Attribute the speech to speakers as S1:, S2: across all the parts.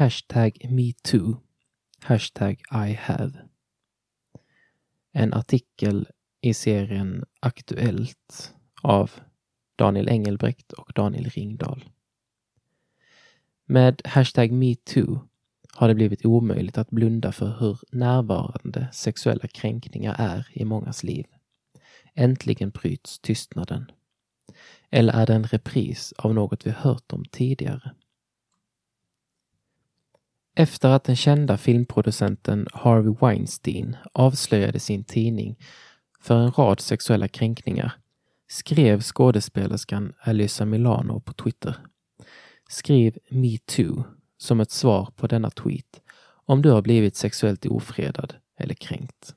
S1: hashtag metoo, hashtag I have. En artikel i serien Aktuellt av Daniel Engelbrekt och Daniel Ringdahl. Med hashtag metoo har det blivit omöjligt att blunda för hur närvarande sexuella kränkningar är i mångas liv. Äntligen bryts tystnaden. Eller är det en repris av något vi hört om tidigare? Efter att den kända filmproducenten Harvey Weinstein avslöjade sin tidning för en rad sexuella kränkningar skrev skådespelerskan Alyssa Milano på Twitter. Skriv metoo som ett svar på denna tweet om du har blivit sexuellt ofredad eller kränkt.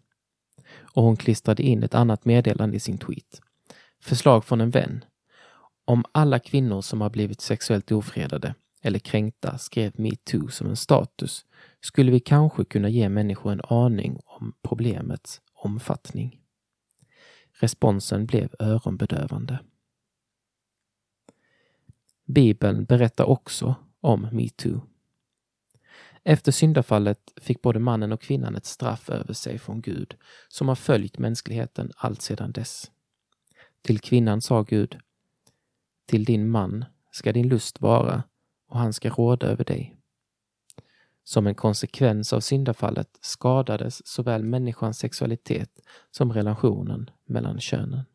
S1: Och hon klistrade in ett annat meddelande i sin tweet. Förslag från en vän. Om alla kvinnor som har blivit sexuellt ofredade eller kränkta skrev metoo som en status skulle vi kanske kunna ge människor en aning om problemets omfattning. Responsen blev öronbedövande. Bibeln berättar också om metoo. Efter syndafallet fick både mannen och kvinnan ett straff över sig från Gud som har följt mänskligheten allt sedan dess. Till kvinnan sa Gud, till din man ska din lust vara och han ska råda över dig. Som en konsekvens av syndafallet skadades såväl människans sexualitet som relationen mellan könen.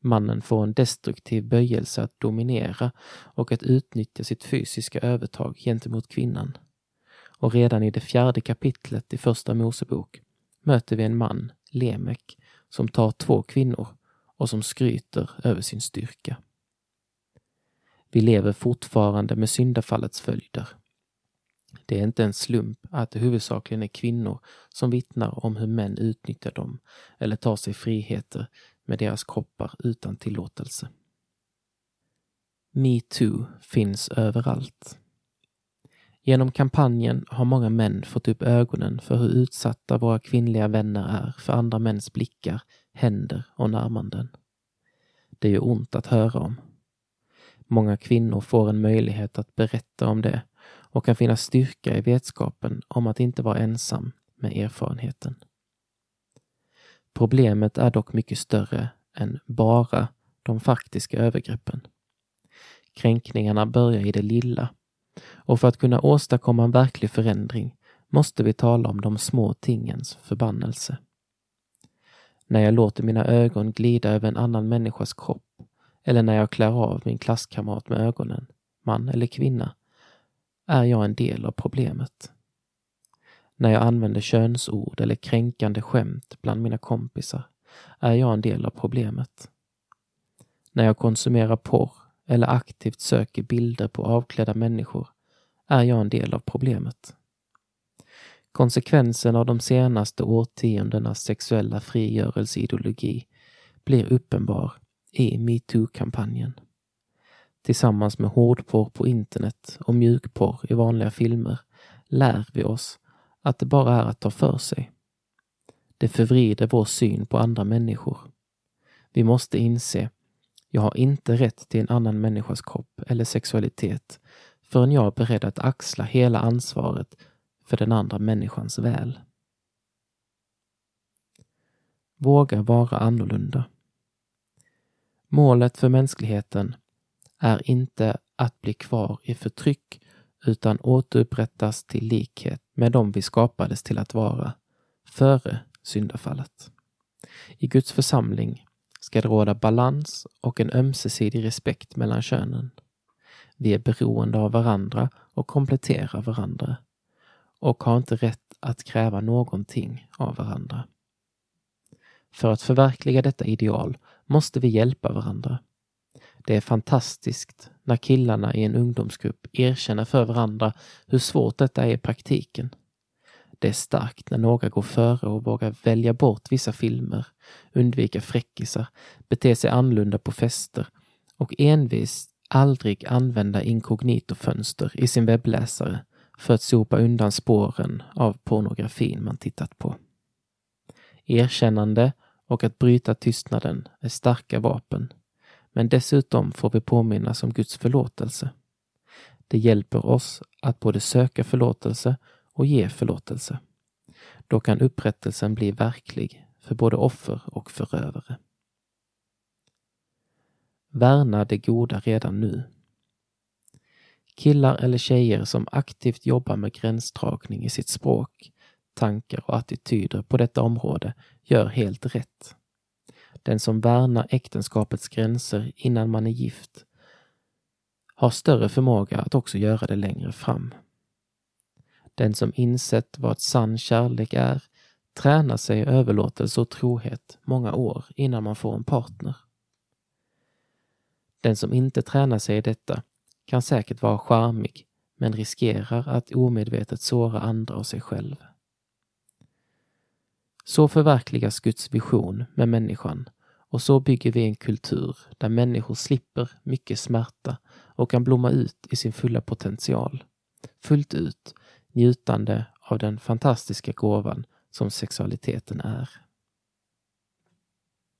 S1: Mannen får en destruktiv böjelse att dominera och att utnyttja sitt fysiska övertag gentemot kvinnan. Och redan i det fjärde kapitlet i Första Mosebok möter vi en man, Lemek, som tar två kvinnor och som skryter över sin styrka. Vi lever fortfarande med syndafallets följder. Det är inte en slump att det huvudsakligen är kvinnor som vittnar om hur män utnyttjar dem eller tar sig friheter med deras kroppar utan tillåtelse. Metoo finns överallt. Genom kampanjen har många män fått upp ögonen för hur utsatta våra kvinnliga vänner är för andra mäns blickar, händer och närmanden. Det gör ont att höra om. Många kvinnor får en möjlighet att berätta om det och kan finna styrka i vetskapen om att inte vara ensam med erfarenheten. Problemet är dock mycket större än bara de faktiska övergreppen. Kränkningarna börjar i det lilla och för att kunna åstadkomma en verklig förändring måste vi tala om de små tingens förbannelse. När jag låter mina ögon glida över en annan människas kropp eller när jag klär av min klasskamrat med ögonen, man eller kvinna, är jag en del av problemet. När jag använder könsord eller kränkande skämt bland mina kompisar är jag en del av problemet. När jag konsumerar porr eller aktivt söker bilder på avklädda människor är jag en del av problemet. Konsekvensen av de senaste årtiondenas sexuella frigörelseideologi blir uppenbar i metoo-kampanjen. Tillsammans med hårdporr på internet och mjukporr i vanliga filmer lär vi oss att det bara är att ta för sig. Det förvrider vår syn på andra människor. Vi måste inse, jag har inte rätt till en annan människas kropp eller sexualitet förrän jag är beredd att axla hela ansvaret för den andra människans väl. Våga vara annorlunda. Målet för mänskligheten är inte att bli kvar i förtryck utan återupprättas till likhet med dem vi skapades till att vara före syndafallet. I Guds församling ska det råda balans och en ömsesidig respekt mellan könen. Vi är beroende av varandra och kompletterar varandra och har inte rätt att kräva någonting av varandra. För att förverkliga detta ideal måste vi hjälpa varandra. Det är fantastiskt när killarna i en ungdomsgrupp erkänner för varandra hur svårt detta är i praktiken. Det är starkt när några går före och vågar välja bort vissa filmer, undvika fräckisar, bete sig annorlunda på fester och envist aldrig använda inkognitofönster i sin webbläsare för att sopa undan spåren av pornografin man tittat på. Erkännande och att bryta tystnaden är starka vapen. Men dessutom får vi påminnas om Guds förlåtelse. Det hjälper oss att både söka förlåtelse och ge förlåtelse. Då kan upprättelsen bli verklig för både offer och förövare. Värna det goda redan nu. Killar eller tjejer som aktivt jobbar med gränsdragning i sitt språk, tankar och attityder på detta område gör helt rätt. Den som värnar äktenskapets gränser innan man är gift har större förmåga att också göra det längre fram. Den som insett vad sann kärlek är tränar sig i överlåtelse och trohet många år innan man får en partner. Den som inte tränar sig i detta kan säkert vara charmig men riskerar att omedvetet såra andra och sig själv. Så förverkligas Guds vision med människan och så bygger vi en kultur där människor slipper mycket smärta och kan blomma ut i sin fulla potential. Fullt ut njutande av den fantastiska gåvan som sexualiteten är.